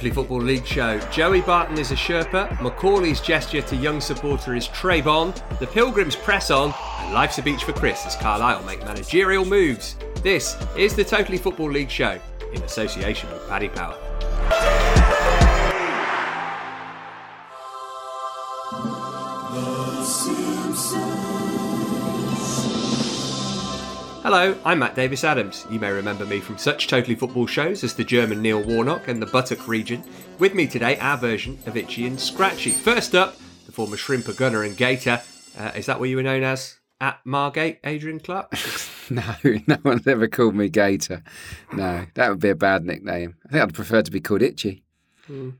Totally Football League show. Joey Barton is a Sherpa. Macauley's gesture to young supporter is Trayvon. The Pilgrims press on. And life's a beach for Chris as Carlisle make managerial moves. This is the Totally Football League show in association with Paddy Power. Hello, I'm Matt Davies Adams. You may remember me from such Totally Football shows as the German Neil Warnock and the Buttock region. With me today, our version of Itchy and Scratchy. First up, the former Shrimper Gunner and Gator. Uh, is that what you were known as at Margate, Adrian Clarke? No, no one's ever called me Gator. No, that would be a bad nickname. I think I'd prefer to be called Itchy.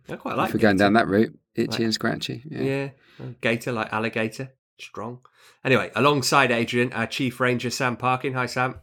I quite like if we're going Gator. down that route, Itchy Like- and Scratchy. Yeah. Yeah, Gator like alligator, strong. Anyway, alongside Adrian, our Chief Ranger Sam Parkin. Hi, Sam.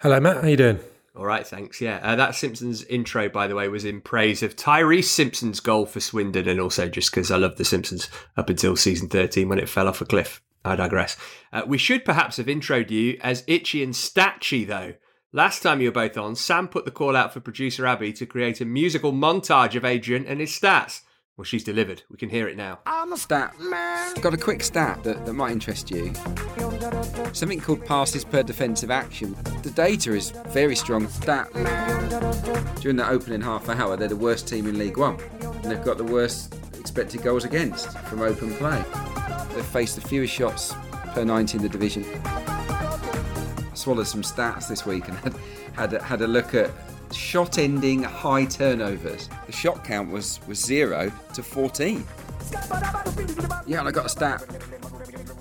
Hello, Matt. How you doing? All right, thanks. Yeah, uh, that Simpsons intro, by the way, was in praise of Tyreece Simpson's goal for Swindon, and also just because I loved The Simpsons up until season 13 when it fell off a cliff. I digress. Uh, we should perhaps have introed you as Itchy and Statchy, though. Last time you were both on, Sam put the call out for producer Abby to create a musical montage of Adrian and his stats. Well, she's delivered. We can hear it now. I'm a stat man. Got a quick stat that, that might interest you. Something called passes per defensive action. The data is very strong. Stat. During the opening half hour, they're the worst team in League One. And they've got the worst expected goals against from open play. They've faced the fewest shots per 90 in the division. I swallowed some stats this week and had, had, had a look at shot ending high turnovers. The shot count was, was 0 to 14. Yeah, and I got a stat.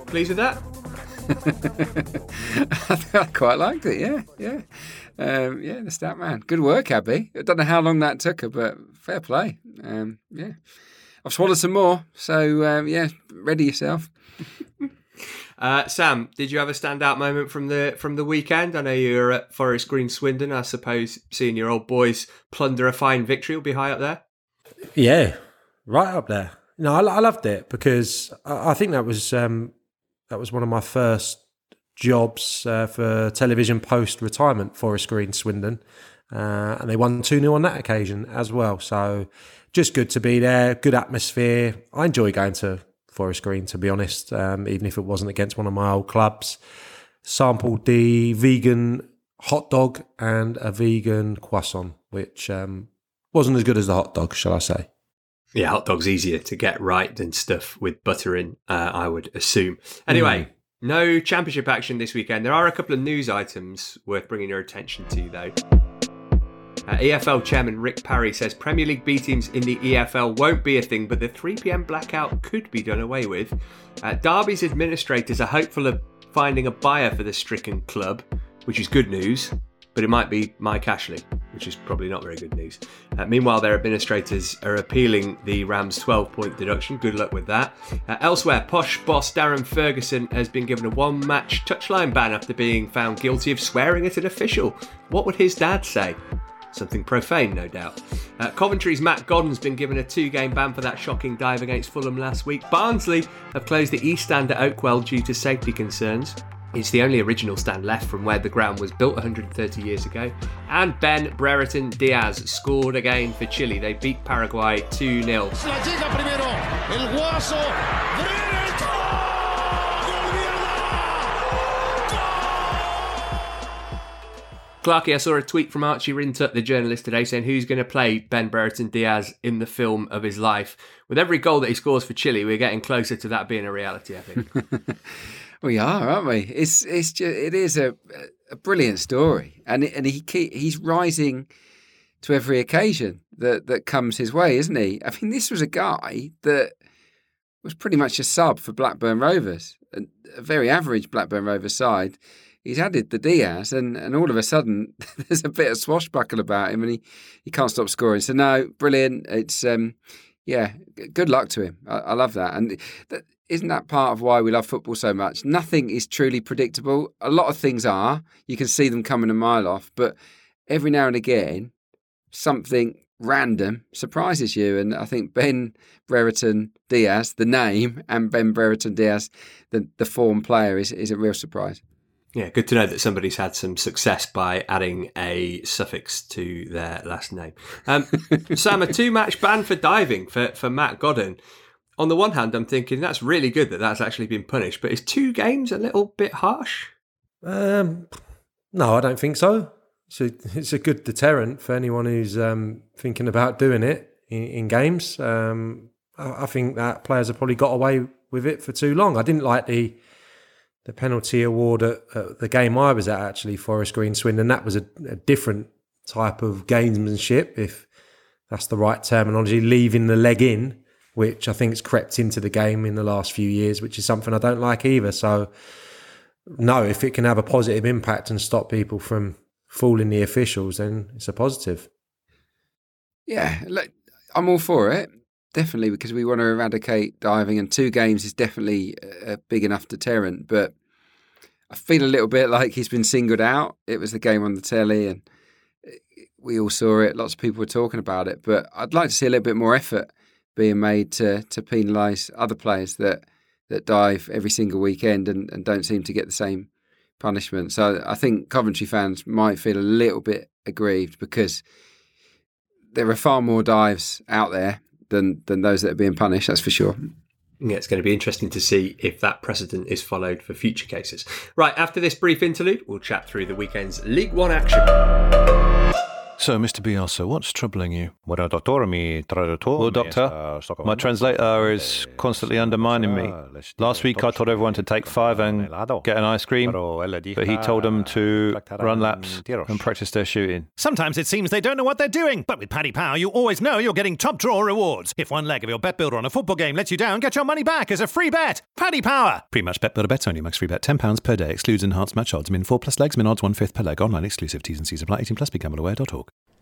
Pleased with that? I quite liked it, yeah, yeah. Um, yeah, the stat man. Good work, Abby. I don't know how long that took her, but fair play. Um, yeah. I've swallowed some more, so um, yeah, ready yourself. Uh, Sam, did you have a standout moment from the from the weekend? I know you were at Forest Green, Swindon. I suppose seeing your old boys plunder a fine victory will be high up there. Yeah, right up there. No, I, I loved it because I, I think that was um, that was one of my first jobs uh, for television post retirement. Forest Green, Swindon, uh, and they won two 0 on that occasion as well. So just good to be there. Good atmosphere. I enjoy going to Forest Green, to be honest, um, even if it wasn't against one of my old clubs. Sampled the vegan hot dog and a vegan croissant, which um, wasn't as good as the hot dog, shall I say? Yeah, hot dog's easier to get right than stuff with butter in. Uh, I would assume. Anyway. No championship action this weekend. There are a couple of news items worth bringing your attention to, though. Uh, EFL chairman Rick Parry says Premier League B teams in the EFL won't be a thing, but the 3 pm blackout could be done away with. Uh, Derby's administrators are hopeful of finding a buyer for the stricken club, which is good news, but it might be Mike Ashley, which is probably not very good news. Uh, meanwhile, their administrators are appealing the Rams' 12 point deduction. Good luck with that. Uh, elsewhere, posh boss Darren Ferguson has been given a one match touchline ban after being found guilty of swearing at an official. What would his dad say? Something profane, no doubt. Uh, Coventry's Matt Godden's been given a two game ban for that shocking dive against Fulham last week. Barnsley have closed the East Stand at Oakwell due to safety concerns. It's the only original stand left from where the ground was built 130 years ago. And Ben Brereton Diaz scored again for Chile. They beat Paraguay 2 0. Clarky, I saw a tweet from Archie Rhind-Tutt, the journalist today, saying who's going to play Ben Brereton Diaz in the film of his life. With every goal that he scores for Chile, we're getting closer to that being a reality. I think we are, aren't we? It's it's just, it is a, a brilliant story, and and he he's rising to every occasion that that comes his way, isn't he? I mean, this was a guy that was pretty much a sub for Blackburn Rovers, a, a very average Blackburn Rovers side he's added the Diaz, and, and all of a sudden there's a bit of swashbuckle about him, and he, he can't stop scoring. So no, brilliant. It's um, yeah, good luck to him. I, I love that, and that, isn't that part of why we love football so much? Nothing is truly predictable. A lot of things are. You can see them coming a mile off, but every now and again, something random surprises you. And I think Ben Brereton Diaz, the name, and Ben Brereton Diaz, the, the form player, is, is a real surprise. Yeah, good to know that somebody's had some success by adding a suffix to their last name. Um, Sam, a two match ban for diving for, for Matt Godden. On the one hand, I'm thinking that's really good that that's actually been punished, but is two games a little bit harsh? Um, no, I don't think so. It's a, it's a good deterrent for anyone who's um, thinking about doing it in, in games. Um, I, I think that players have probably got away with it for too long. I didn't like the the penalty award at, at, the game I was at, actually, Forest Green Swindon, and that was a, a, different type of gamesmanship, if that's the right terminology, leaving the leg in, which I think has crept into the game in the last few years, which is something I don't like either. So, no, if it can have a positive impact and stop people from fooling the officials, then it's a positive. Yeah, look, I'm all for it. Definitely, because we want to eradicate diving, and two games is definitely a big enough deterrent. But I feel a little bit like he's been singled out. It was the game on the telly, and uh, we all saw it. Lots of people were talking about it. But I'd like to see a little bit more effort being made to to penalise other players that that dive every single weekend and, and don't seem to get the same punishment. So I think Coventry fans might feel a little bit aggrieved because there are far more dives out there than than those that are being punished. That's for sure. Yeah, it's going to be interesting to see if that precedent is followed for future cases. Right, after this brief interlude, we'll chat through the weekend's League One action. So, Mr. Bielsa, what's troubling you? Well, doctor, my translator is constantly undermining me. Last week I told everyone to take five and get an ice cream, but he told them to run laps and practice their shooting. Sometimes it seems they don't know what they're doing, but with Paddy Power, you always know you're getting top draw rewards. If one leg of your bet builder on a football game lets you down, get your money back as a free bet. Paddy Power! Pretty much bet builder bets only. Max free bet £10 per day. Excludes enhanced match odds. Min 4 plus legs. Min odds 1 5th per leg. Online exclusive. T's and C's apply. 18 plus. BeGambleAware.org.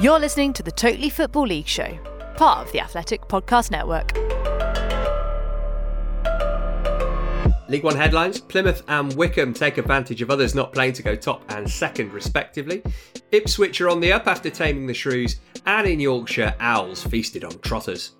You're listening to the Totally Football League Show, part of the Athletic Podcast Network. League One headlines Plymouth and Wycombe take advantage of others not playing to go top and second, respectively. Ipswich are on the up after taming the Shrews, and in Yorkshire, Owls feasted on Trotters.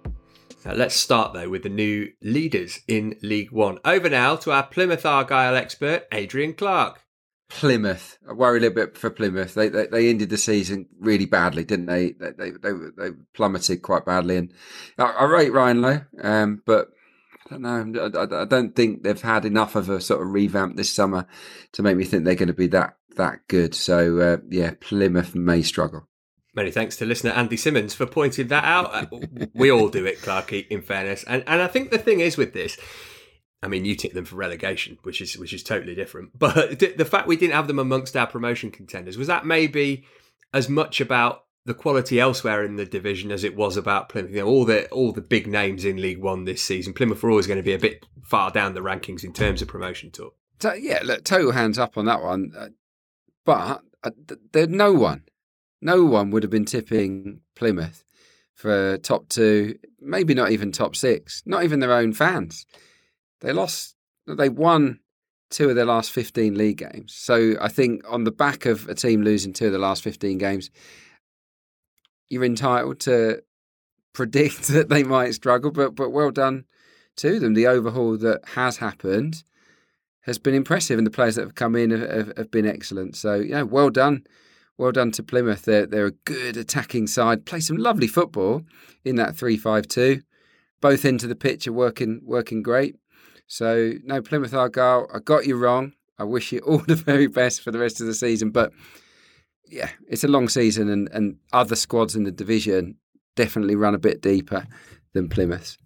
Now, let's start though with the new leaders in League One. Over now to our Plymouth Argyle expert, Adrian Clarke. Plymouth. I worry a little bit for Plymouth. They they, they ended the season really badly, didn't they? They they they, they plummeted quite badly, and I, I rate Ryan Lowe, um, but I don't know. I, I, don't think they've had enough of a sort of revamp this summer to make me think they're going to be that that good. So uh, yeah, Plymouth may struggle. Many thanks to listener Andy Simmons for pointing that out. Uh, we all do it, Clarky, in fairness. And and I think the thing is with this, I mean, you tick them for relegation, which is which is totally different. But the fact we didn't have them amongst our promotion contenders was that maybe as much about the quality elsewhere in the division as it was about Plymouth. You know, all the all the big names in League One this season. Plymouth were always going to be a bit far down the rankings in terms of promotion talk. So, yeah, look, total hands up on that one. Uh, but uh, there, no one, no one would have been tipping Plymouth for top two, maybe not even top six, not even their own fans. They lost, they won two of their last 15 league games. So I think on the back of a team losing two of the last 15 games, you're entitled to predict that they might struggle, but but well done to them. The overhaul that has happened has been impressive, and the players that have come in have, have been excellent. So yeah, well done, well done to Plymouth. They're they're a good attacking side. Play some lovely football in that three-five-two. Both into the pitch are working working great. So no, Plymouth Argyle, I got you wrong. I wish you all the very best for the rest of the season, but yeah, it's a long season, and, and other squads in the division definitely run a bit deeper than Plymouth.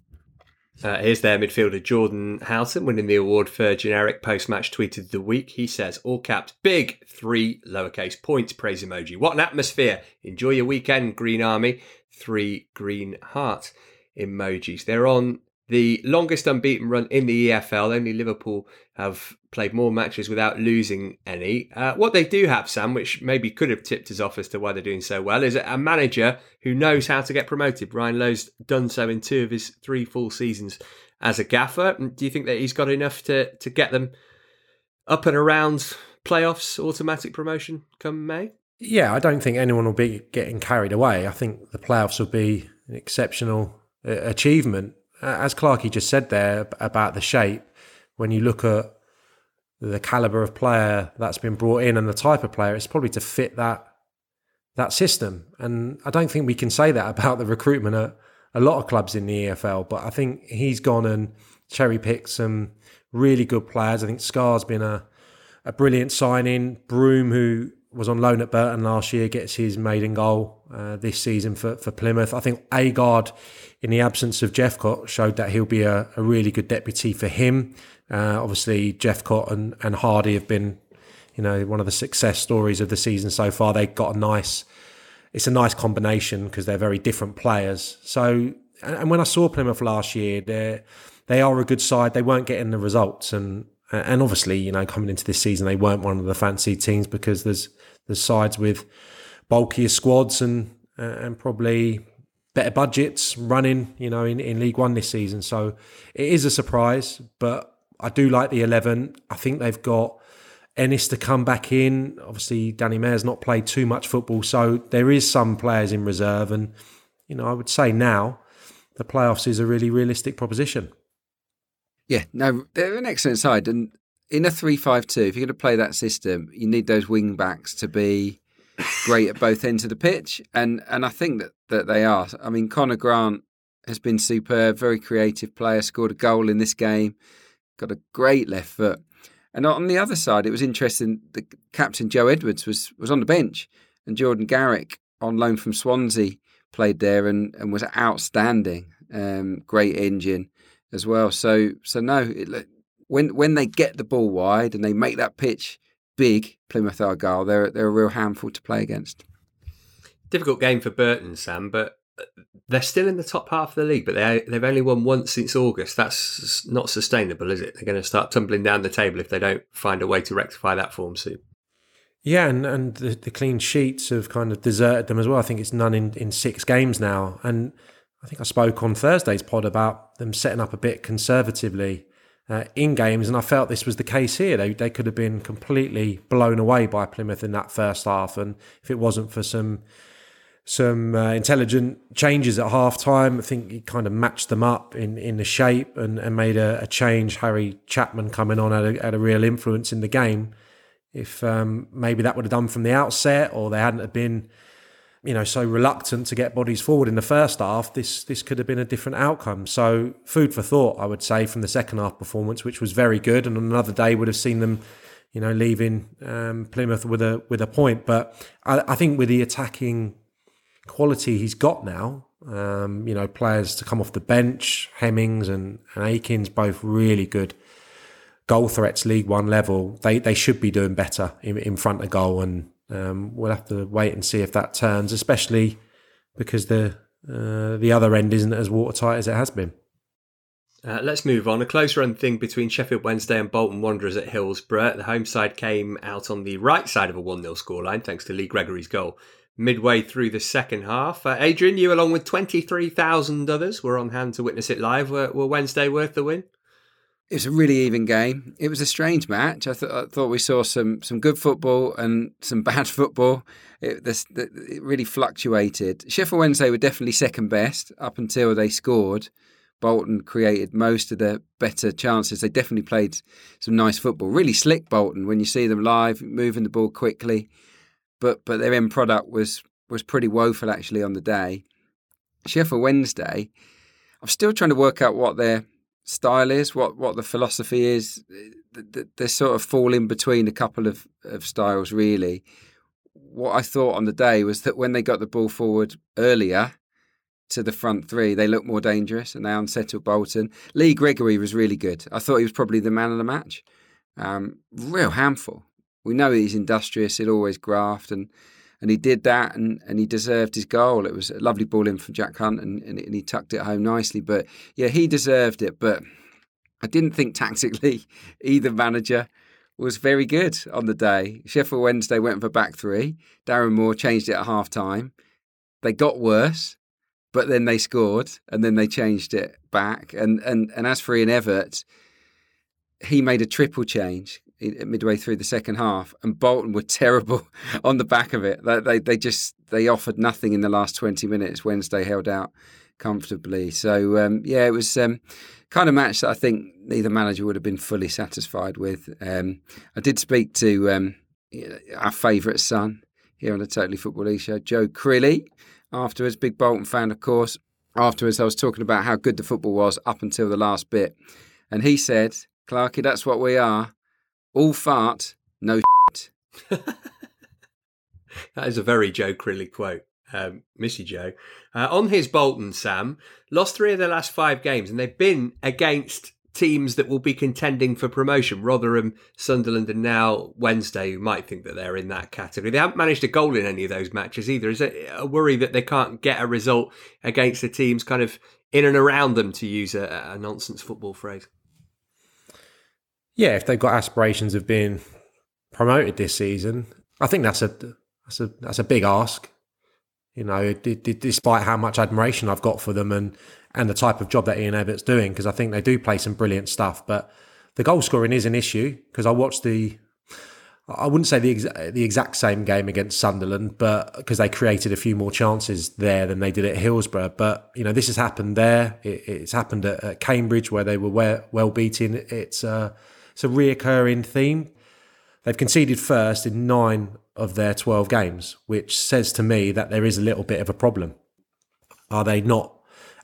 Uh, here's their midfielder Jordan Houghton winning the award for generic post-match tweet of the week. He says, all caps, big three lowercase points, praise emoji. What an atmosphere. Enjoy your weekend, Green Army. Three green heart emojis. They're on the longest unbeaten run in the EFL. Only Liverpool have played more matches without losing any. Uh, what they do have, Sam, which maybe could have tipped us off as to why they're doing so well, is a manager who knows how to get promoted. Ryan Lowe's done so in two of his three full seasons as a gaffer. Do you think that he's got enough to, to get them up and around playoffs, automatic promotion come May? Yeah, I don't think anyone will be getting carried away. I think the playoffs will be an exceptional uh, achievement Uh, as Clarky just said there about the shape, when you look at the caliber of player that's been brought in and the type of player, it's probably to fit that that system. And I don't think we can say that about the recruitment at a lot of clubs in the EFL. But I think he's gone and cherry picked some really good players. I think Scarr's been a a brilliant signing. Broom, who was on loan at Burton last year, gets his maiden goal uh, this season for, for Plymouth. I think Agard, in the absence of Jephcott, showed that he'll be a, a really good deputy for him. Uh, obviously, Jephcott and, and Hardie have been, you know, one of the success stories of the season so far. They've got a nice, it's a nice combination because they're very different players. So, and, and when I saw Plymouth last year, they they are a good side. They weren't getting the results, and and obviously, you know, coming into this season, they weren't one of the fancy teams because there's there's sides with bulkier squads and uh, and probably better budgets running, you know, in, in League One this season. So it is a surprise, but I do like the eleven. I think they've got Ennis to come back in. Obviously, Danny Mayor's not played too much football, so there is some players in reserve, and you know, I would say now the playoffs is a really realistic proposition. Yeah, no, they're an excellent side, and in a three-five-two, if you're going to play that system, you need those wing backs to be great at both ends of the pitch, and and I think that that they are. I mean, Conor Grant has been superb, very creative player, scored a goal in this game, got a great left foot. And on the other side, it was interesting. The captain Joe Edwards was was on the bench, and Jordan Garrick on loan from Swansea played there and, and was outstanding. Um, great engine as well. So so no, it, when when they get the ball wide and they make that pitch big, Plymouth Argyle, they're they're a real handful to play against. Difficult game for Burton, Sam, but uh, they're still in the top half of the league, but they they've only won once since August. That's not sustainable, is it? They're going to start tumbling down the table if they don't find a way to rectify that form soon. Yeah, and, and the, the clean sheets have kind of deserted them as well. I think it's none in, in six games now. And I think I spoke on Thursday's pod about them setting up a bit conservatively uh, in games, and I felt this was the case here. They they could have been completely blown away by Plymouth in that first half, and if it wasn't for some some uh, intelligent changes at half time, I think he kind of matched them up in, in the shape and, and made a, a change. Harry Chapman coming on had a, had a real influence in the game. If um, maybe that would have done from the outset, or they hadn't have been you know, so reluctant to get bodies forward in the first half, this this could have been a different outcome. So food for thought, I would say, from the second half performance, which was very good, and on another day would have seen them, you know, leaving um, Plymouth with a with a point. But I, I, think with the attacking quality he's got now, um, you know, players to come off the bench, Hemmings and, and Akins, both really good goal threats League One level, they, they should be doing better in, in front of goal. And um, we'll have to wait and see if that turns, especially because the uh, the other end isn't as watertight as it has been. Uh, let's move on. A close run thing between Sheffield Wednesday and Bolton Wanderers at Hillsborough. The home side came out on the right side of a 1 0 scoreline thanks to Lee Gregory's goal midway through the second half. Uh, Adrian, you along with 23,000 others were on hand to witness it live. Were, were, Wednesday worth the win? It was a really even game. It was a strange match. I, th- I thought we saw some some good football and some bad football. It, this, it really fluctuated. Sheffield Wednesday were definitely second best up until they scored. Bolton created most of the better chances. They definitely played some nice football. Really slick Bolton when you see them live, moving the ball quickly but but their end product was was pretty woeful actually on the day. Sheffield Wednesday, I'm still trying to work out what their style is, what what the philosophy is. They're sort of fall in between a couple of, of styles really. What I thought on the day was that when they got the ball forward earlier to the front three, they looked more dangerous and they unsettled Bolton. Lee Gregory was really good. I thought he was probably the man of the match. Um, real handful, we know he's industrious. He'll always graft, and and he did that, and, and he deserved his goal. It was a lovely ball in from Jack Hunt, and, and, and he tucked it home nicely. But yeah, he deserved it. But I didn't think tactically either manager was very good on the day. Sheffield Wednesday went for back three. Darren Moore changed it at half time. They got worse, but then they scored, and then they changed it back. And and and as for Ian Evatt, he made a triple change midway through the second half, and Bolton were terrible on the back of it. They, they, they just they offered nothing in the last twenty minutes. Wednesday held out comfortably. So um, yeah, it was um, kind of match that I think neither manager would have been fully satisfied with. Um, I did speak to um, our favourite son here on the Totally Football show, Joe Crilly. Afterwards, big Bolton fan, of course. Afterwards, I was talking about how good the football was up until the last bit, and he said, "Clarky, that's what we are." All fart, no shit. that is a very Joe Crilly quote. Um, Missy Joe. Uh, on his Bolton, Sam, lost three of their last five games, and they've been against teams that will be contending for promotion. Rotherham, Sunderland, and now Wednesday, who might think that they're in that category. They haven't managed a goal in any of those matches either. Is it a worry that they can't get a result against the teams kind of in and around them, to use a, a nonsense football phrase? Yeah, if they've got aspirations of being promoted this season, I think that's a that's a that's a big ask. You know, d- d- despite how much admiration I've got for them and and the type of job that Ian Evatt's doing, because I think they do play some brilliant stuff. But the goal scoring is an issue because I watched the. I wouldn't say the the exact same game against Sunderland, but because they created a few more chances there than they did at Hillsborough. But you know, this has happened there. It, it's happened at, at, Cambridge where they were well, well beaten. It's uh, it's a reoccurring theme. They've conceded first in nine of their 12 games, which says to me that there is a little bit of a problem. Are they not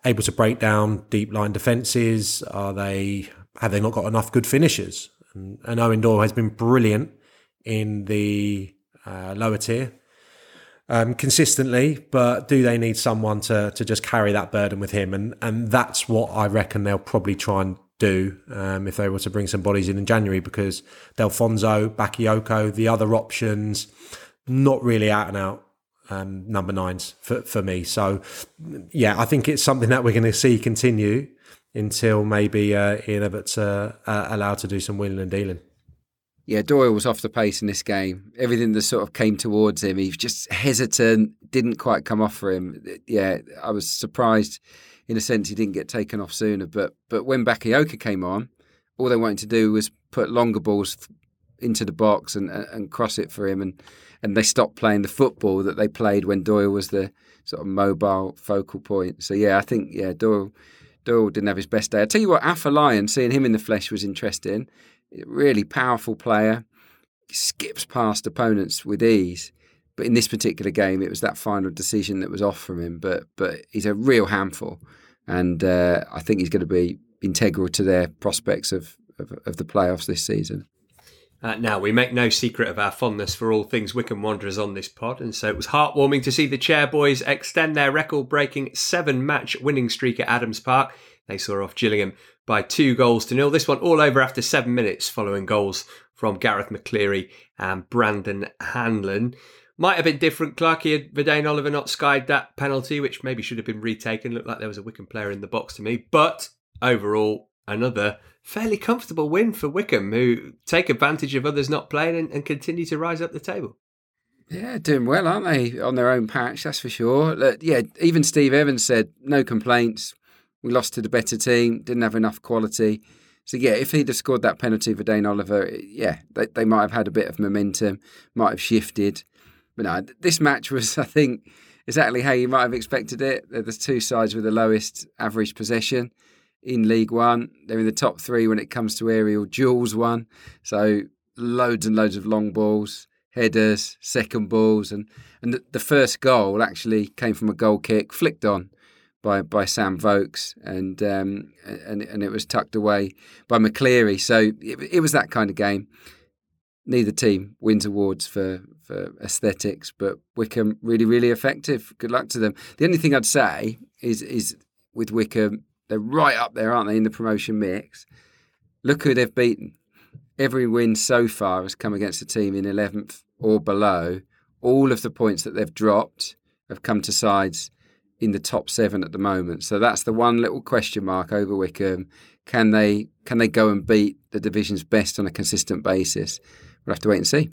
able to break down deep line defences? Are they have they not got enough good finishers? And, and Eoin Doyle has been brilliant in the uh, lower tier um, consistently, but do they need someone to to just carry that burden with him? And and that's what I reckon they'll probably try and do um, if they were to bring some bodies in in January because Delfouneso, Bakayoko, the other options, not really out and out um, number nines for, for me. So, yeah, I think it's something that we're going to see continue until maybe uh, Ian Evatt's uh, uh, allowed to do some wheeling and dealing. Yeah, Doyle was off the pace in this game. Everything that sort of came towards him, he was just hesitant, didn't quite come off for him. Yeah, I was surprised in a sense, he didn't get taken off sooner. But but when Bakayoko came on, all they wanted to do was put longer balls into the box and and cross it for him, and and they stopped playing the football that they played when Doyle was the sort of mobile focal point. So yeah, I think yeah Doyle Doyle didn't have his best day. I tell you what, Afolayan, seeing him in the flesh was interesting. Really powerful player, skips past opponents with ease. But in this particular game, it was that final decision that was off from him. But but he's a real handful, and uh, I think he's going to be integral to their prospects of, of, of the playoffs this season. Uh, now, we make no secret of our fondness for all things Wycombe Wanderers on this pod, and so it was heartwarming to see the Chairboys extend their record breaking seven match winning streak at Adams Park. They saw off Gillingham by two goals to nil. This one all over after seven minutes following goals from Gareth McCleary and Brandon Hanlon. Might have been different. Clarkey had Vadaine Oliver not skied that penalty, which maybe should have been retaken. Looked like there was a Wycombe player in the box to me. But overall, another fairly comfortable win for Wycombe, who take advantage of others not playing and, and continue to rise up the table. Yeah, doing well, aren't they? On their own patch, that's for sure. Look, yeah, even Steve Evans said no complaints. We lost to the better team, didn't have enough quality. So yeah, if he'd have scored that penalty Vadaine Oliver, yeah, they, they might have had a bit of momentum, might have shifted. But no, this match was, I think, exactly how you might have expected it. They're the two sides with the lowest average possession in League One. They're in the top three when it comes to aerial duels. One, so loads and loads of long balls headers, second balls, and and the, the first goal actually came from a goal kick flicked on by by Sam Vokes, and um, and and it was tucked away by McCleary. So it, it was that kind of game. Neither team wins awards for for aesthetics, but Wycombe really really effective. Good luck to them. The only thing I'd say is is with Wycombe, they're right up there, aren't they, in the promotion mix? Look who they've beaten every win so far has come against a team in 11th or below. All of the points that they've dropped have come to sides in the top seven at the moment. So that's the one little question mark over Wycombe. Can they can they go and beat the division's best on a consistent basis? We'll have to wait and see.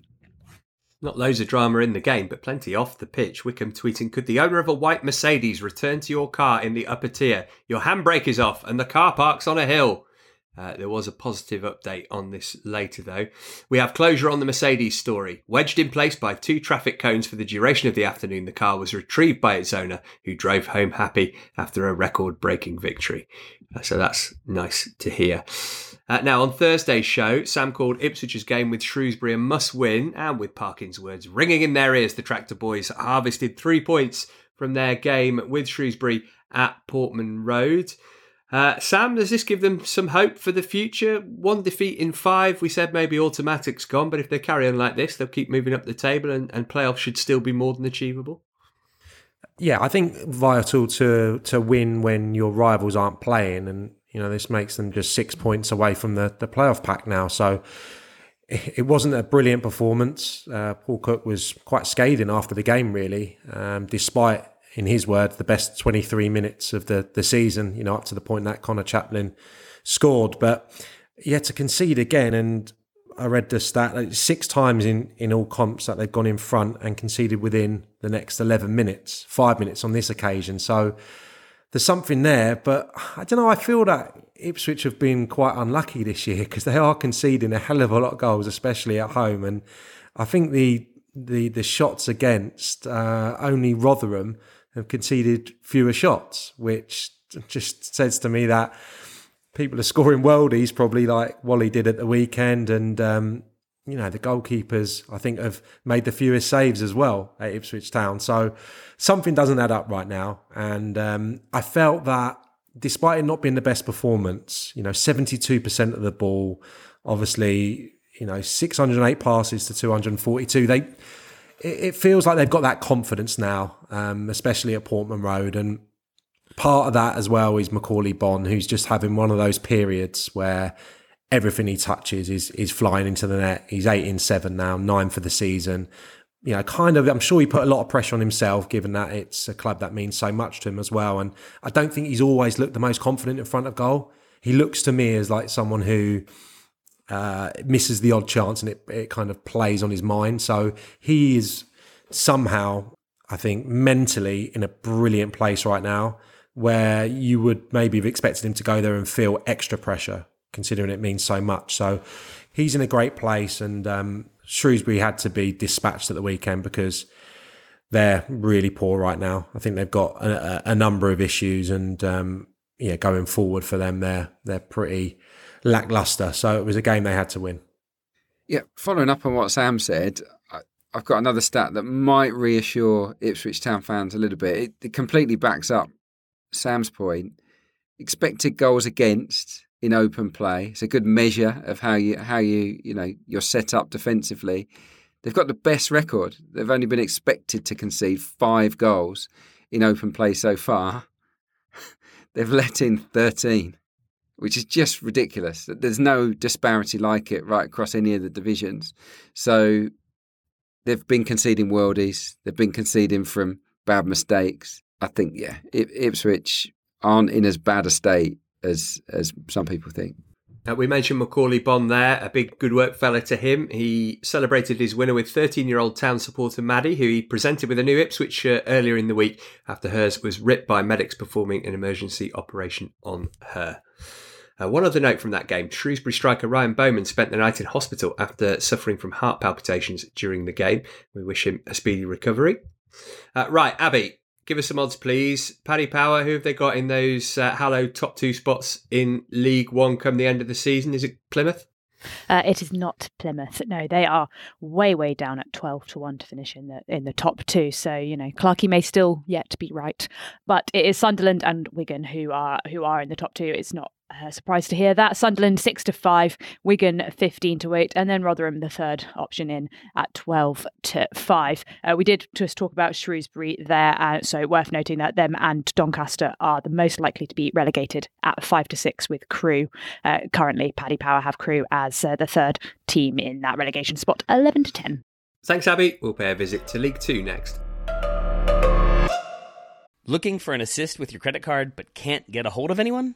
Not loads of drama in the game, but plenty off the pitch. Wycombe tweeting, Could the owner of a white Mercedes return to your car in the upper tier? Your handbrake is off and the car park's on a hill. Uh, there was a positive update on this later, though. We have closure on the Mercedes story. Wedged in place by two traffic cones for the duration of the afternoon, the car was retrieved by its owner, who drove home happy after a record breaking victory. So that's nice to hear. Uh, now, on Thursday's show, Sam called Ipswich's game with Shrewsbury a must win, and with Parkin's words ringing in their ears, the Tractor Boys harvested three points from their game with Shrewsbury at Portman Road. Uh, Sam, does this give them some hope for the future? One defeat in five, we said maybe automatic's gone, but if they carry on like this, they'll keep moving up the table and, and playoffs should still be more than achievable. Yeah, I think vital to to win when your rivals aren't playing, and you know this makes them just six points away from the the playoff pack now. So it wasn't a brilliant performance. Uh, Paul Cook was quite scathing after the game, really, um, despite in his word, the best 23 minutes of the, the season, you know, up to the point that Conor Chaplin scored. But had to concede again. And I read the stat like six times in, in all comps that they've gone in front and conceded within the next 11 minutes, five minutes on this occasion. So there's something there. But I don't know, I feel that Ipswich have been quite unlucky this year because they are conceding a hell of a lot of goals, especially at home. And I think the the the shots against uh, only Rotherham have conceded fewer shots, which just says to me that people are scoring worldies, probably like Wally did at the weekend. And, um, you know, the goalkeepers, I think, have made the fewest saves as well at Ipswich Town. So something doesn't add up right now. And um, I felt that despite it not being the best performance, you know, 72% of the ball, obviously, you know, 608 passes to 242, they it, feels like they've got that confidence now, um, especially at Portman Road. And part of that as well is Macauley Bonne, who's just having one of those periods where everything he touches is is flying into the net. He's eight in seven now, nine for the season. You know, kind of. I'm sure he put a lot of pressure on himself, given that it's a club that means so much to him as well. And I don't think he's always looked the most confident in front of goal. He looks to me as like someone who uh, misses the odd chance and it, it kind of plays on his mind. So he is somehow, I think, mentally in a brilliant place right now where you would maybe have expected him to go there and feel extra pressure, considering it means so much. So he's in a great place. And um, Shrewsbury had to be dispatched at the weekend because they're really poor right now. I think they've got a, a number of issues, and um, yeah, going forward for them, they're they're pretty lackluster. So it was a game they had to win. Yeah, following up on what Sam said, I, have got another stat that might reassure Ipswich Town fans a little bit. It, it completely backs up Sam's point. Expected goals against in open play. It's a good measure of how you how you you know you're set up defensively. They've got the best record. They've only been expected to concede five goals in open play so far. they've let in 13, which is just ridiculous. There's no disparity like it right across any of the divisions. So they've been conceding worldies, they've been conceding from bad mistakes. I think, yeah, Ipswich aren't in as bad a state as as some people think. Uh, we mentioned Macauley Bonne there, a big good work fella to him. He celebrated his winner with 13 year old town supporter Maddie, who he presented with a new Ipswich shirt earlier in the week after hers was ripped by medics performing an emergency operation on her. Uh, one other note from that game Shrewsbury striker Ryan Bowman spent the night in hospital after suffering from heart palpitations during the game. We wish him a speedy recovery. Uh, right, Abby, Give us some odds, please. Paddy Power, who have they got in those uh, Hallow top two spots in League One come the end of the season? Is it Plymouth? Uh, it is not Plymouth. No, they are way, way down at twelve to one to finish in the in the top two. So you know, Clarkey may still yet be right, but it is Sunderland and Wigan who are who are in the top two. It's not uh, surprised to hear that. Sunderland six to five, Wigan fifteen to eight, and then Rotherham the third option in at twelve to five. Uh, we did just talk about Shrewsbury there, uh, so worth noting that them and Doncaster are the most likely to be relegated at five to six with Crewe Uh, currently, Paddy Power have Crewe as uh, the third team in that relegation spot, eleven to ten. Thanks, Abby. We'll pay a visit to League Two next. Looking for an assist with your credit card but can't get a hold of anyone?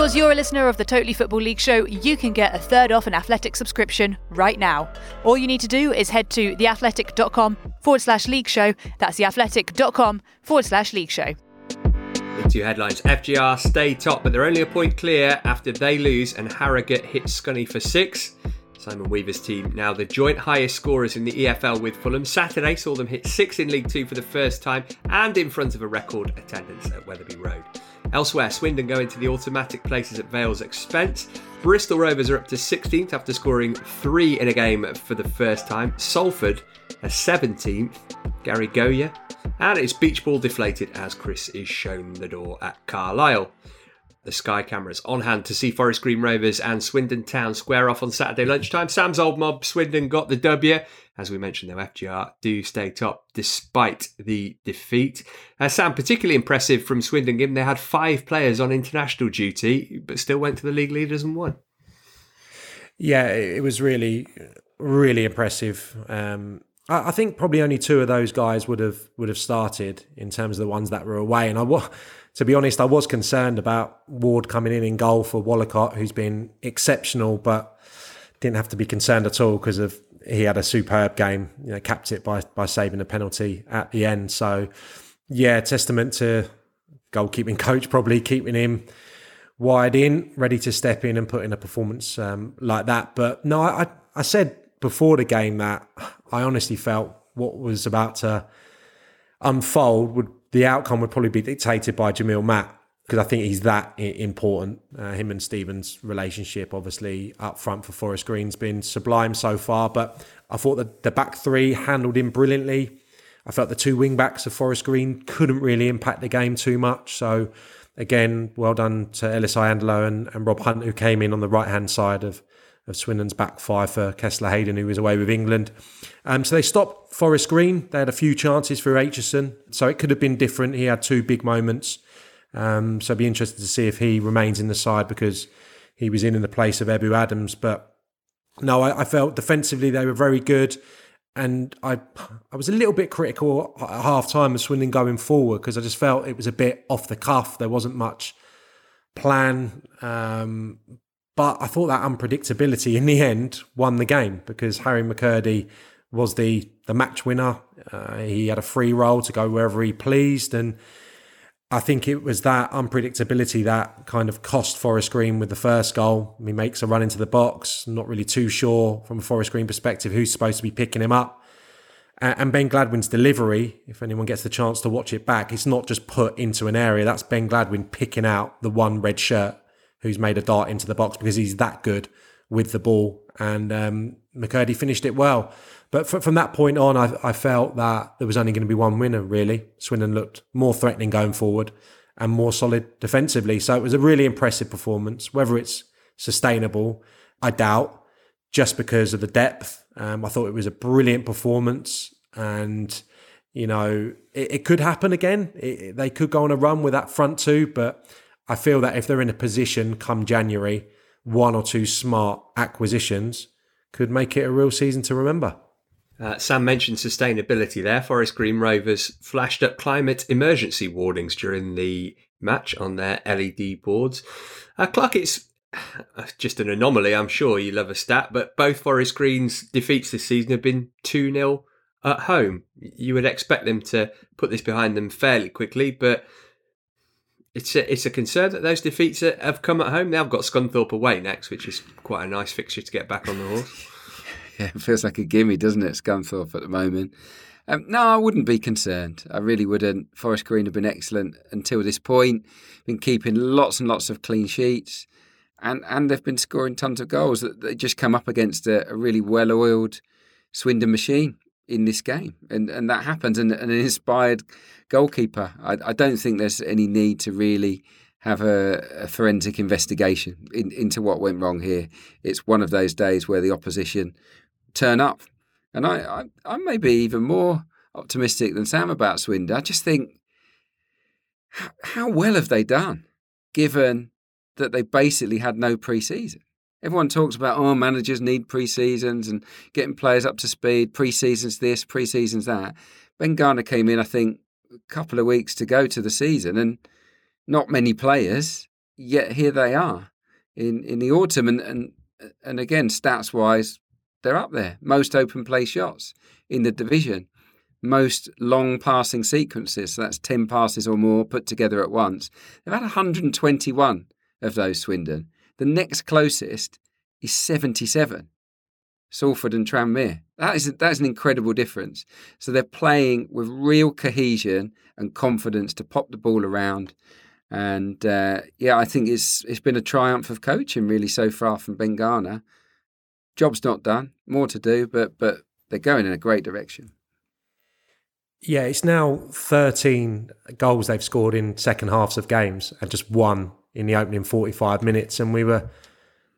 Because you're a listener of the Totally Football League show, you can get a third off an athletic subscription right now. All you need to do is head to theathletic.com forward slash league show. That's theathletic.com forward slash league show. Big two headlines. FGR stay top, but they're only a point clear after they lose and Harrogate hit Scunny for six. Simon Weaver's team now the joint highest scorers in the EFL with Fulham. Saturday saw them hit six in League Two for the first time and in front of a record attendance at Wetherby Road. Elsewhere, Swindon go into the automatic places at Vale's expense. Bristol Rovers are up to 16th after scoring three in a game for the first time. Salford are 17th. Gary Goya. And it's beach ball deflated as Chris is shown the door at Carlisle. The Sky cameras on hand to see Forest Green Rovers and Swindon Town square off on Saturday lunchtime. Sam's old mob, Swindon, got the W. As we mentioned, though, FGR do stay top despite the defeat. Uh, Sam, particularly impressive from Swindon, given they had five players on international duty, but still went to the league leaders and won. Yeah, it was really, really impressive. Um, I, think probably only two of those guys would have would have started in terms of the ones that were away, and I was to be honest, I was concerned about Ward coming in in goal for Wollacott, who's been exceptional, but didn't have to be concerned at all because of he had a superb game. You know, capped it by by saving a penalty at the end. So, yeah, testament to goalkeeping coach probably keeping him wide in, ready to step in and put in a performance um, like that. But no, I I said before the game that I honestly felt what was about to unfold would the outcome would probably be dictated by Jamille Matt because I think he's that important. Uh, him and Stevens' relationship, obviously, up front for Forest Green's been sublime so far. But I thought that the back three handled him brilliantly. I felt the two wing backs of Forest Green couldn't really impact the game too much. So, again, well done to Ellis Iandolo and, and Rob Hunt, who came in on the right hand side of of Swindon's back five for Kesler-Hayden, who was away with England. Um, so they stopped Forest Green. They had a few chances for Aitchison, so it could have been different. He had two big moments. Um, so I'd be interested to see if he remains in the side because he was in in the place of Ebou Adams. But no, I, I felt defensively they were very good. and I I was a little bit critical at half time of Swindon going forward because I just felt it was a bit off the cuff. There wasn't much plan. Um, but I thought that unpredictability in the end won the game because Harry McKirdy was the the match winner. Uh, he had a free role to go wherever he pleased, and I think it was that unpredictability that kind of cost Forest Green with the first goal. He makes a run into the box, not really too sure from a Forest Green perspective who's supposed to be picking him up. And Ben Gladwin's delivery, if anyone gets the chance to watch it back, it's not just put into an area. That's Ben Gladwin picking out the one red shirt who's made a dart into the box because he's that good with the ball. And um, McKirdy finished it well. But from that point on, I, I felt that there was only going to be one winner, really. Swindon looked more threatening going forward and more solid defensively. So it was a really impressive performance. Whether it's sustainable, I doubt, just because of the depth. Um, I thought it was a brilliant performance. And, you know, it, it could happen again. It, they could go on a run with that front two. But I feel that if they're in a position come January, one or two smart acquisitions could make it a real season to remember. Uh, Sam mentioned sustainability there. Forest Green Rovers flashed up climate emergency warnings during the match on their LED boards. Uh, Clark, it's just an anomaly. I'm sure you love a stat, but both Forest Green's defeats this season have been 2 0 at home. You would expect them to put this behind them fairly quickly, but it's a, it's a concern that those defeats have come at home. Now I've got Scunthorpe away next, which is quite a nice fixture to get back on the horse. Yeah, it feels like a gimme, doesn't it, Scunthorpe at the moment? Um, no, I wouldn't be concerned. I really wouldn't. Forest Green have been excellent until this point. Been keeping lots and lots of clean sheets, and and they've been scoring tons of goals. They just come up against a, a really well-oiled Swindon machine in this game, and and that happens. And, and an inspired goalkeeper. I, I don't think there's any need to really have a, a forensic investigation in, into what went wrong here. It's one of those days where the opposition turn up. And I, I, I may be even more optimistic than Sam about Swindon. I just think, how, well have they done, given that they basically had no pre-season? Everyone talks about, oh, managers need pre-seasons and getting players up to speed, pre-seasons this, pre-seasons that. Ben Garner came in, I think, a couple of weeks to go to the season and not many players, yet here they are in, in the autumn. And, and, and again, stats wise, they're up there. Most open play shots in the division, most long passing sequences. So that's 10 passes or more put together at once. They've had 121 of those, Swindon. The next closest is 77. Salford and Tranmere. That is that is an incredible difference. So they're playing with real cohesion and confidence to pop the ball around. And uh, yeah, I think it's it's been a triumph of coaching really so far from Ben Garner job's not done, more to do, but but they're going in a great direction. Yeah, it's now 13 goals they've scored in second halves of games and just one in the opening 45 minutes. And we were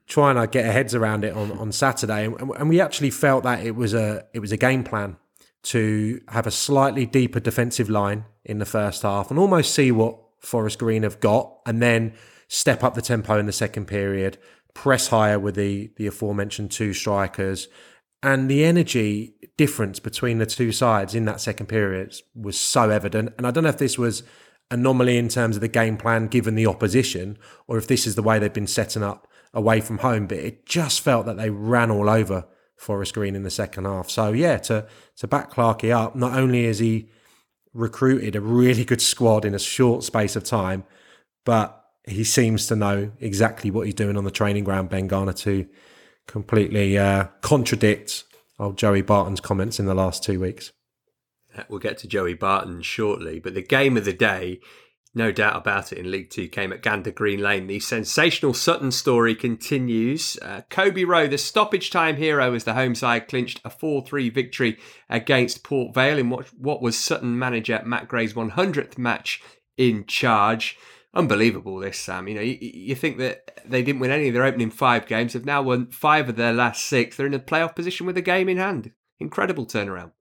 trying to get our heads around it on, on Saturday. And, and we actually felt that it was a it was a game plan to have a slightly deeper defensive line in the first half and almost see what Forest Green have got and then step up the tempo in the second period, press higher with the the aforementioned two strikers, and the energy difference between the two sides in that second period was so evident. And I don't know if this was anomaly in terms of the game plan given the opposition, or if this is the way they've been setting up away from home. But it just felt that they ran all over Forest Green in the second half. So yeah, to to back Clarkey up, not only has he recruited a really good squad in a short space of time, but he seems to know exactly what he's doing on the training ground, Ben Garner, to completely uh, contradict old Joey Barton's comments in the last two weeks. Uh, we'll get to Joey Barton shortly, but the game of the day, no doubt about it, in League Two came at Gander Green Lane. The sensational Sutton story continues. Uh, Coby Rowe, the stoppage time hero, as the home side clinched a 4 3 victory against Port Vale in what, what was Sutton manager Matt Gray's 100th match in charge unbelievable this sam. You know you, you, think that they didn't win any of their opening five games have now won five of their last six. They're in a playoff position with a game in hand. Incredible turnaround.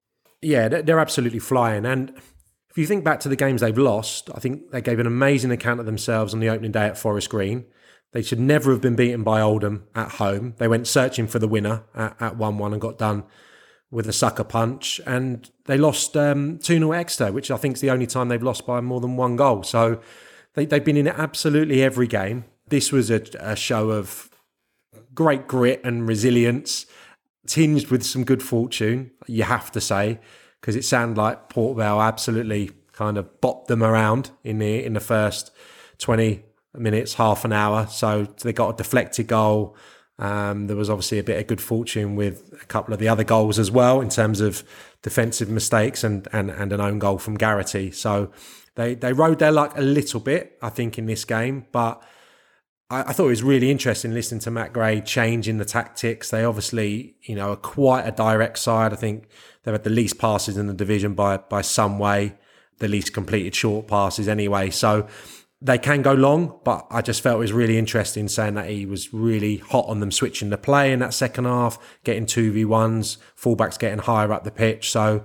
Yeah they're absolutely flying. And if you think back to the games they've lost i think they gave an amazing account of themselves on the opening day at forest green. They should never have been beaten by oldham at home. They went searching for the winner at 1-1 and got done with a sucker punch, and they lost um, 2 0 Exeter, which I think is the only time they've lost by more than one goal. So they, they've been in absolutely every game. This was a, a show of great grit and resilience, tinged with some good fortune, you have to say, because it sounded like Port Vale absolutely kind of bopped them around in the in the first 20 minutes, half an hour. So they got a deflected goal. Um, there was obviously a bit of good fortune with a couple of the other goals as well in terms of defensive mistakes and and, and an own goal from Garrity. So they they rode their luck a little bit, I think, in this game, but I, I thought it was really interesting listening to Matt Gray changing the tactics. They obviously, you know, are quite a direct side. I think they've had the least passes in the division by by some way, the least completed short passes anyway. So they can go long, but I just felt it was really interesting saying that he was really hot on them switching the play in that second half, getting 2v1s, fullbacks getting higher up the pitch. So,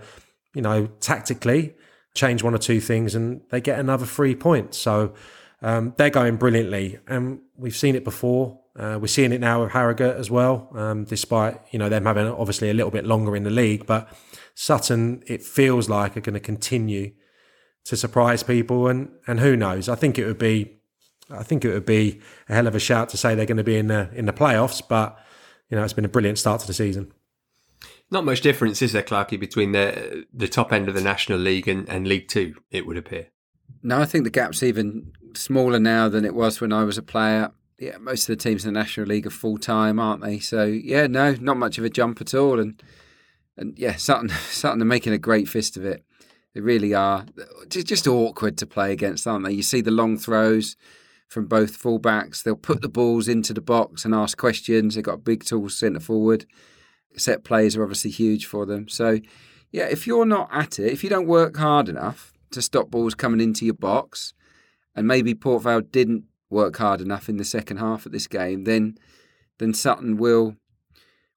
you know, tactically, change one or two things and they get another three points. So um, they're going brilliantly. And we've seen it before. Uh, we're seeing it now with Harrogate as well, um, despite, you know, them having obviously a little bit longer in the league. But Sutton, it feels like, are going to continue to surprise people, and and who knows? I think it would be, I think it would be a hell of a shout to say they're going to be in the in the playoffs. But you know, it's been a brilliant start to the season. Not much difference, is there, Clarky, between the the top end of the National League and, and League Two? It would appear. No, I think the gap's even smaller now than it was when I was a player. Yeah, most of the teams in the National League are full time, aren't they? So yeah, no, not much of a jump at all. And and yeah, Sutton Sutton are making a great fist of it. They really are. It's just awkward to play against, aren't they? You see the long throws from both fullbacks. They'll put the balls into the box and ask questions. They've got big tools centre forward. Set plays are obviously huge for them. So, yeah, if you're not at it, if you don't work hard enough to stop balls coming into your box, and maybe Port Vale didn't work hard enough in the second half of this game, then then Sutton will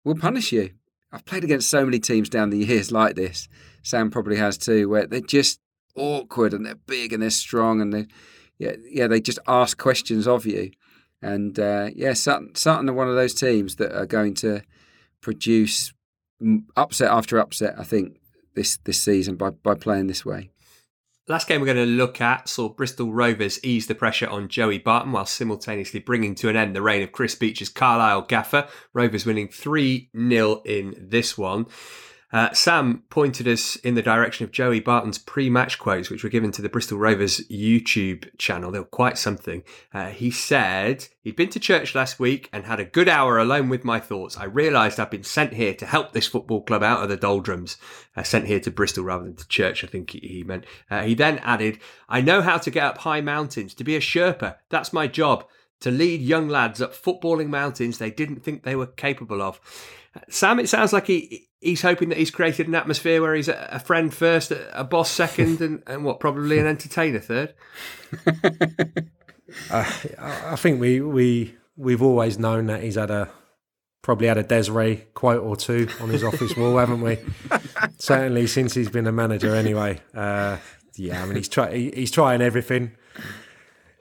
will punish you. I've played against so many teams down the years like this. Sam probably has too, where they're just awkward and they're big and they're strong and they, yeah, yeah, they just ask questions of you. And uh, yeah, Sutton, Sutton are one of those teams that are going to produce upset after upset. I think this this season by by playing this way. Last game we're going to look at saw Bristol Rovers ease the pressure on Joey Barton while simultaneously bringing to an end the reign of Chris Beech's Carlisle Gaffer. Rovers winning 3 0 in this one. Uh, Sam pointed us in the direction of Joey Barton's pre-match quotes, which were given to the Bristol Rovers YouTube channel. They were quite something. Uh, he said he'd been to church last week and had a good hour alone with my thoughts. I realised I'd been sent here to help this football club out of the doldrums. Uh, sent here to Bristol rather than to church, I think he meant. Uh, he then added, "I know how to get up high mountains. To be a Sherpa, that's my job." To lead young lads up footballing mountains they didn't think they were capable of. Sam, it sounds like he he's hoping that he's created an atmosphere where he's a, friend first, a boss second, and, and what probably an entertainer third. uh, I think we we we've always known that he's had a probably had a Desiree quote or two on his office wall, haven't we? Certainly since he's been a manager, anyway. Uh, yeah, I mean he's trying he, he's trying everything.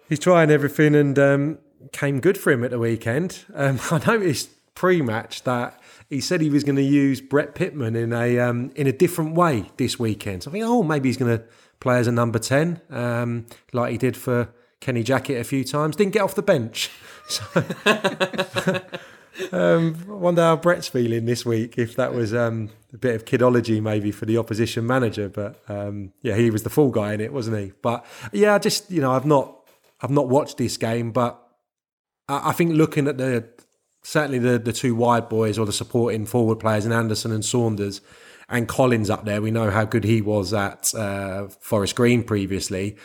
He's trying everything, and um, came good for him at the weekend. Um, I noticed pre-match that he said he was going to use Brett Pitman in a um, in a different way this weekend. So I think, oh, maybe he's going to play as a number ten, um, like he did for Kenny Jackett a few times. Didn't get off the bench. So, um, I wonder how Brett's feeling this week. If that was um, a bit of kidology, maybe for the opposition manager, but um, yeah, he was the full guy in it, wasn't he? But yeah, just you know, I've not I've not watched this game, but I, think looking at the certainly the, the two wide boys or the supporting forward players and Anderson and Saunders and Collins up there. We know how good he was at uh, Forest Green previously.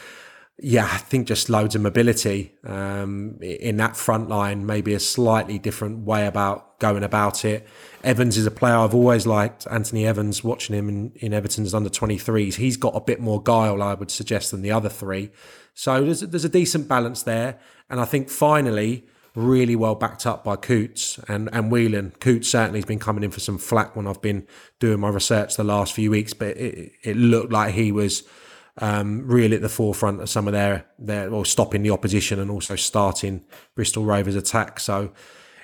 Yeah, I think just loads of mobility um, in that front line, maybe a slightly different way about going about it. Evans is a player I've always liked. Anthony Evans, watching him in, in Everton's under 23s, he's got a bit more guile, I would suggest, than the other three. So there's, there's a decent balance there. And I think finally, really well backed up by Coutts and, and Whelan. Coutts certainly has been coming in for some flack when I've been doing my research the last few weeks, but it, it looked like he was um, really at the forefront of some of their, their, or stopping the opposition and also starting Bristol Rovers attack. So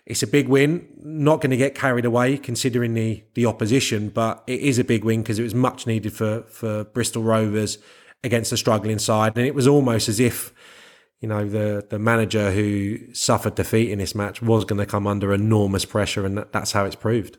it's a big win. Not going to get carried away considering the the opposition, but it is a big win because it was much needed for for Bristol Rovers against a struggling side, and it was almost as if you know the the manager who suffered defeat in this match was going to come under enormous pressure, and that's how it's proved.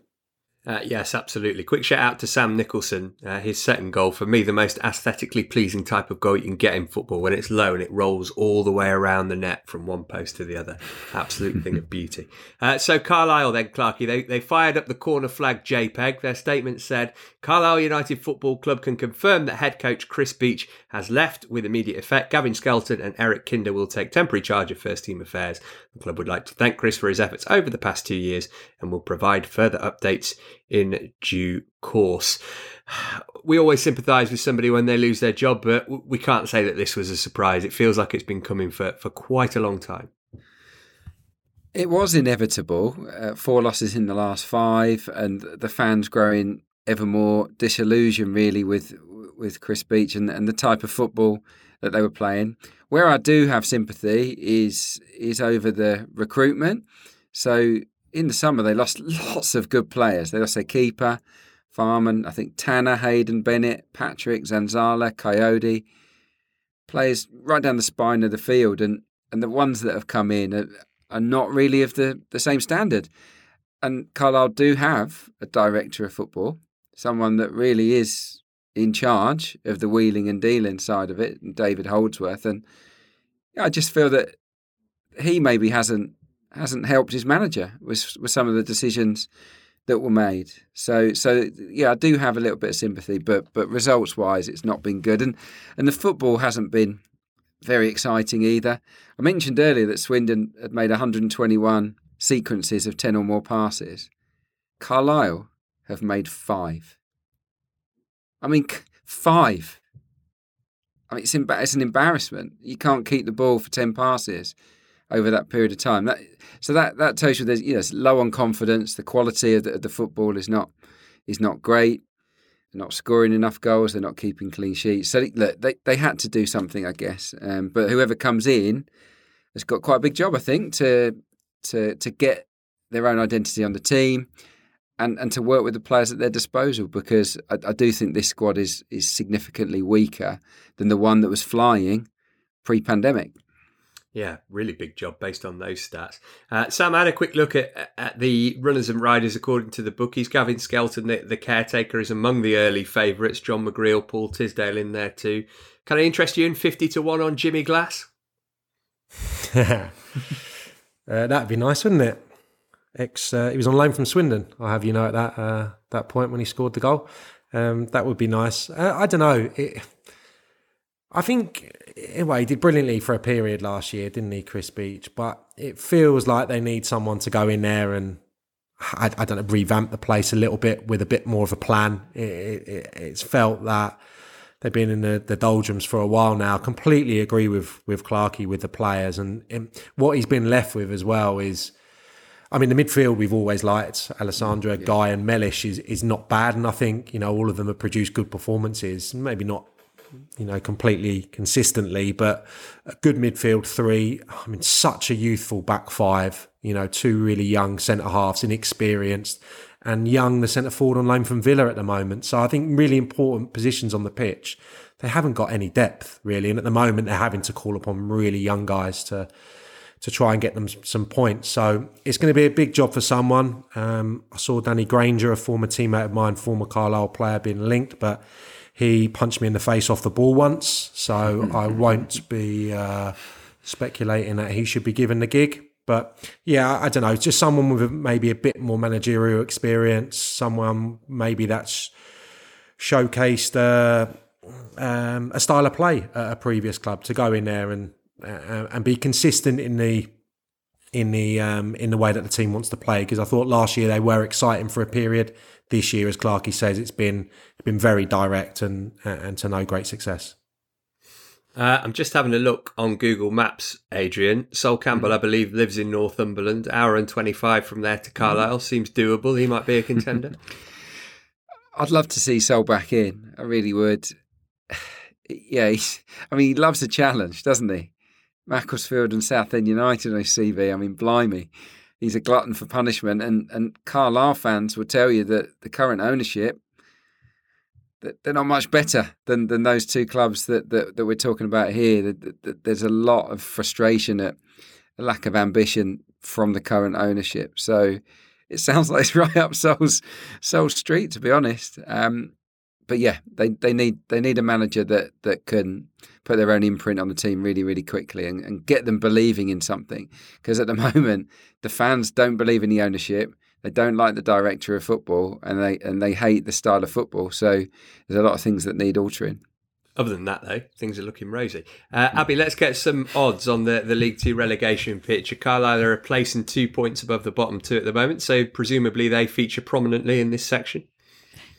Uh, yes, absolutely. Quick shout out to Sam Nicholson. Uh, his second goal, for me, the most aesthetically pleasing type of goal you can get in football when it's low and it rolls all the way around the net from one post to the other. Absolute thing of beauty. Uh, so, Carlisle, then, Clarky, they, they fired up the corner flag JPEG. Their statement said Carlisle United Football Club can confirm that head coach Chris Beech has left with immediate effect. Gavin Skelton and Eric Kinder will take temporary charge of first team affairs. The club would like to thank Chris for his efforts over the past two years and will provide further updates in due course. We always sympathise with somebody when they lose their job, but we can't say that this was a surprise. It feels like it's been coming for, for quite a long time. It was inevitable. Uh, four losses in the last five, and the fans growing ever more disillusioned, really, with with Chris Beech and, and the type of football that they were playing. Where I do have sympathy is is over the recruitment. So in the summer they lost lots of good players. They lost their keeper, Farman, I think Tanner, Hayden, Bennett, Patrick, Zanzala, Kayode, players right down the spine of the field, and and the ones that have come in are, are not really of the, the same standard. And Carlisle do have a director of football, someone that really is in charge of the wheeling and dealing side of it, David Holdsworth, and I just feel that he maybe hasn't hasn't helped his manager with with some of the decisions that were made. So so yeah, I do have a little bit of sympathy, but but results wise, it's not been good, and and the football hasn't been very exciting either. I mentioned earlier that Swindon had made 121 sequences of 10 or more passes. Carlisle have made five. I mean, five. I mean, it's, it's an embarrassment. You can't keep the ball for 10 passes over that period of time. That, so that that tells you there's you know, low on confidence. The quality of the, of the, football is not is not great. They're not scoring enough goals. They're not keeping clean sheets. So look, they they had to do something, I guess. Um, but whoever comes in has got quite a big job, I think, to to to get their own identity on the team. And, and to work with the players at their disposal because I, I do think this squad is is significantly weaker than the one that was flying pre-pandemic. Yeah, really big job based on those stats. Uh, Sam, had a quick look at, at the runners and riders according to the bookies. Gavin Skelton, the, the caretaker, is among the early favourites. John McGreal, Paul Tisdale in there too. Can I interest you in 50 to 1 on Jimmy Glass? uh, that'd be nice, wouldn't it? Ex, uh, he was on loan from Swindon. I have you know at that uh, that point when he scored the goal. Um, that would be nice. Uh, I don't know. It, I think, eh, anyway, he did brilliantly for a period last year, didn't he, Chris Beech? But it feels like they need someone to go in there and, I, I don't know, revamp the place a little bit with a bit more of a plan. It, it, it's felt that they've been in the, the doldrums for a while now. Completely agree with with Clarkey with the players, and, and what he's been left with as well is. I mean, the midfield we've always liked. Alessandra, yeah. Guy, and Mellish is, is not bad. And I think, you know, all of them have produced good performances. Maybe not you know, completely consistently, but a good midfield three. I mean, such a youthful back five, you know, two really young centre halves, inexperienced, and young, the centre forward on loan from Villa at the moment. So I think really important positions on the pitch. They haven't got any depth really, and at the moment they're having to call upon really young guys to to try and get them some points. So it's going to be a big job for someone. Um, I saw Danny Grainger, a former teammate of mine, former Carlisle player, being linked, but he punched me in the face off the ball once, so I won't be uh, speculating that he should be given the gig. But yeah, I don't know, just someone with maybe a bit more managerial experience, someone maybe that's showcased uh, um, a style of play at a previous club to go in there and uh, and be consistent in the in the um, in the way that the team wants to play. Because I thought last year they were exciting for a period this year, as Clarkey says, it's been been very direct and and to no great success. Uh, I'm just having a look on Google Maps, Adrian. Sol Campbell, mm. I believe, lives in Northumberland. Hour and 25 from there to Carlisle mm. seems doable. He might be a contender. I'd love to see Sol back in. I really would. yeah, I mean, he loves a challenge, doesn't he? Macclesfield and Southend United on his CV. I mean, blimey he's a glutton for punishment. And and Carlisle fans will tell you that the current ownership they're not much better than, than those two clubs that, that, that we're talking about here. There's a lot of frustration at a lack of ambition from the current ownership. So it sounds like it's right up Sol's Sol's street, to be honest. Um, but yeah, they, they need they need a manager that that can put their own imprint on the team really really quickly and, and get them believing in something. Because at the moment, the fans don't believe in the ownership. They don't like the director of football, and they and they hate the style of football. So there's a lot of things that need altering. Other than that, though, things are looking rosy. Uh, Abby, let's get some odds on the, the League Two relegation picture. Carlisle are placing two points above the bottom two at the moment, so presumably they feature prominently in this section.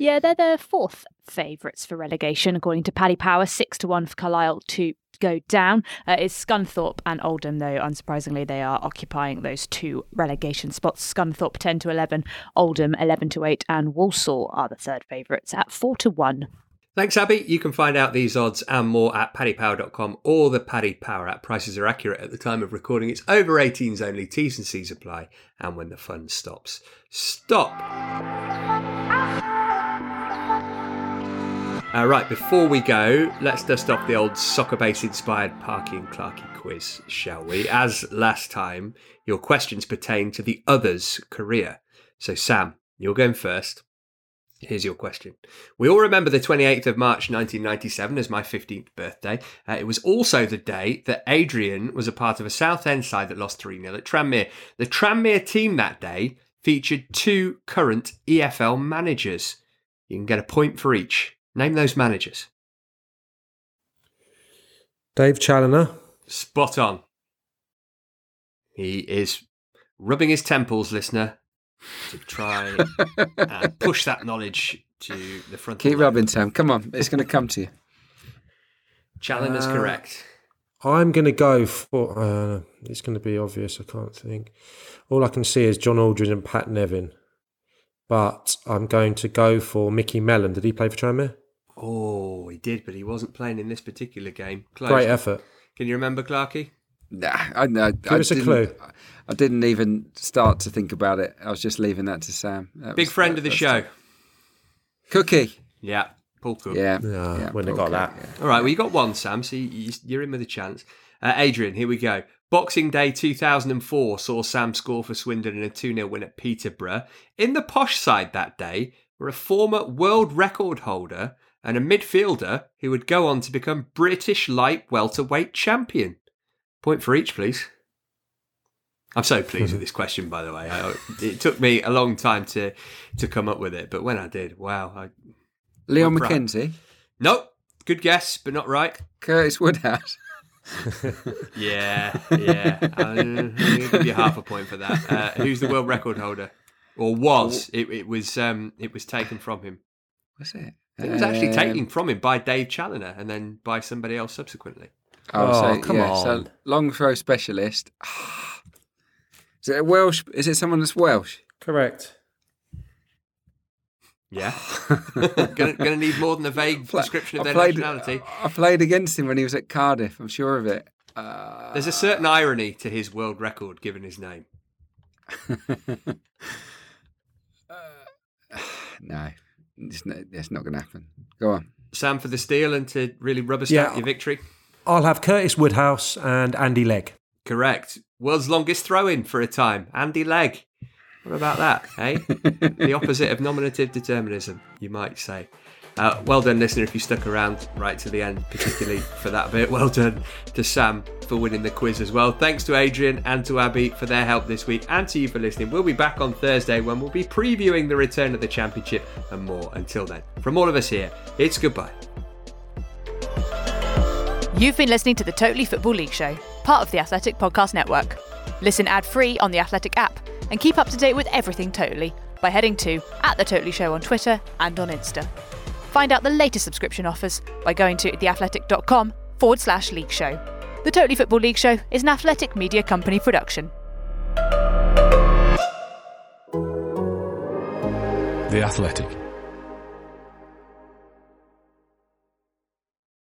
Yeah, they're the fourth favourites for relegation, according to Paddy Power. Six to one for Carlisle to go down. Uh, it's Scunthorpe and Oldham, though, unsurprisingly, they are occupying those two relegation spots. Scunthorpe 10 to 11, Oldham 11 to 8, and Walsall are the third favourites at 4 to 1. Thanks, Abby. You can find out these odds and more at paddypower.com or the Paddy Power app. Prices are accurate at the time of recording. It's over 18s only, T's and C's apply, and when the fun stops. Stop! Uh, right, before we go, let's dust off the old Soccerbase inspired Parky and Clarky quiz, shall we? As last time, your questions pertain to the other's career. So, Sam, you're going first. Here's your question. We all remember the 28th of March 1997 as my 15th birthday. Uh, it was also the day that Adrian was a part of a Southend side that lost 3 0 at Tranmere. The Tranmere team that day featured two current EFL managers. You can get a point for each. Name those managers. Dave Challinor. Spot on. He is rubbing his temples, listener, to try and push that knowledge to the front. Keep rubbing, Sam. Come on, it's going to come to you. Challinor's Uh, correct. I'm going to go for. Uh, it's going to be obvious. I can't think. All I can see is John Aldridge and Pat Nevin. But I'm going to go for Micky Mellon. Did he play for Tranmere? Oh, he did, but he wasn't playing in this particular game. Close. Great effort. Can you remember Clarky? Nah, I know. Give I us a didn't- clue. I didn't even start to think about it. I was just leaving that to Sam. That Big was- friend of the show. tough. Cookie. Yeah, Paul Cook. Yeah. Yeah, yeah, wouldn't have got Cook, that. yeah. All right, well, you got one, Sam, so you- you're in with a chance. Uh, Adrian, here we go. Boxing Day 2004 saw Sam score for Swindon in a 2 0 win at Peterborough. In the posh side that day were a former world record holder and a midfielder who would go on to become British light welterweight champion. Point for each, please. I'm so pleased with this question, by the way. I, it took me a long time to to come up with it, but when I did, wow! I, Leon McKenzie. nope, good guess, but not right. Curtis Woodhouse. Yeah, yeah. To give you half a point for that. Uh, who's the world record holder? Or was it? It was. Um, it was taken from him. What's it? It was actually Um, taken from him by Dave Challinor, and then by somebody else subsequently. Oh, Oh, so, come yeah, So on. long throw specialist. Is it a Welsh? Is it someone that's Welsh? Correct. Yeah, gonna, gonna need more than a vague Pla- description of I their played- nationality. I played against him when he was at Cardiff. I'm sure of it. Uh, There's a certain irony to his world record given his name. no, it's not, it's not going to happen. Go on. Sam for the steal and to really rubber stamp Yeah. your victory. I'll have Curtis Woodhouse and Andy Legg. Correct. World's longest throw in for a time. Andy Legg. What about that, eh? the opposite of nominative determinism, you might say. Uh, well done, listener, if you stuck around right to the end, particularly for that bit. Well done to Sam for winning the quiz as well. Thanks to Adrian and to Abby for their help this week, and to you for listening. We'll be back on Thursday when we'll be previewing the return of the championship and more. Until then, from all of us here, it's goodbye. You've been listening to the Totally Football League Show, part of the Athletic Podcast Network. Listen ad free on the Athletic app and keep up to date with everything Totally by heading to at the Totally Show on Twitter and on Insta. Find out the latest subscription offers by going to theathletic.com forward slash league show. The Totally Football League Show is an athletic media company production. The Athletic.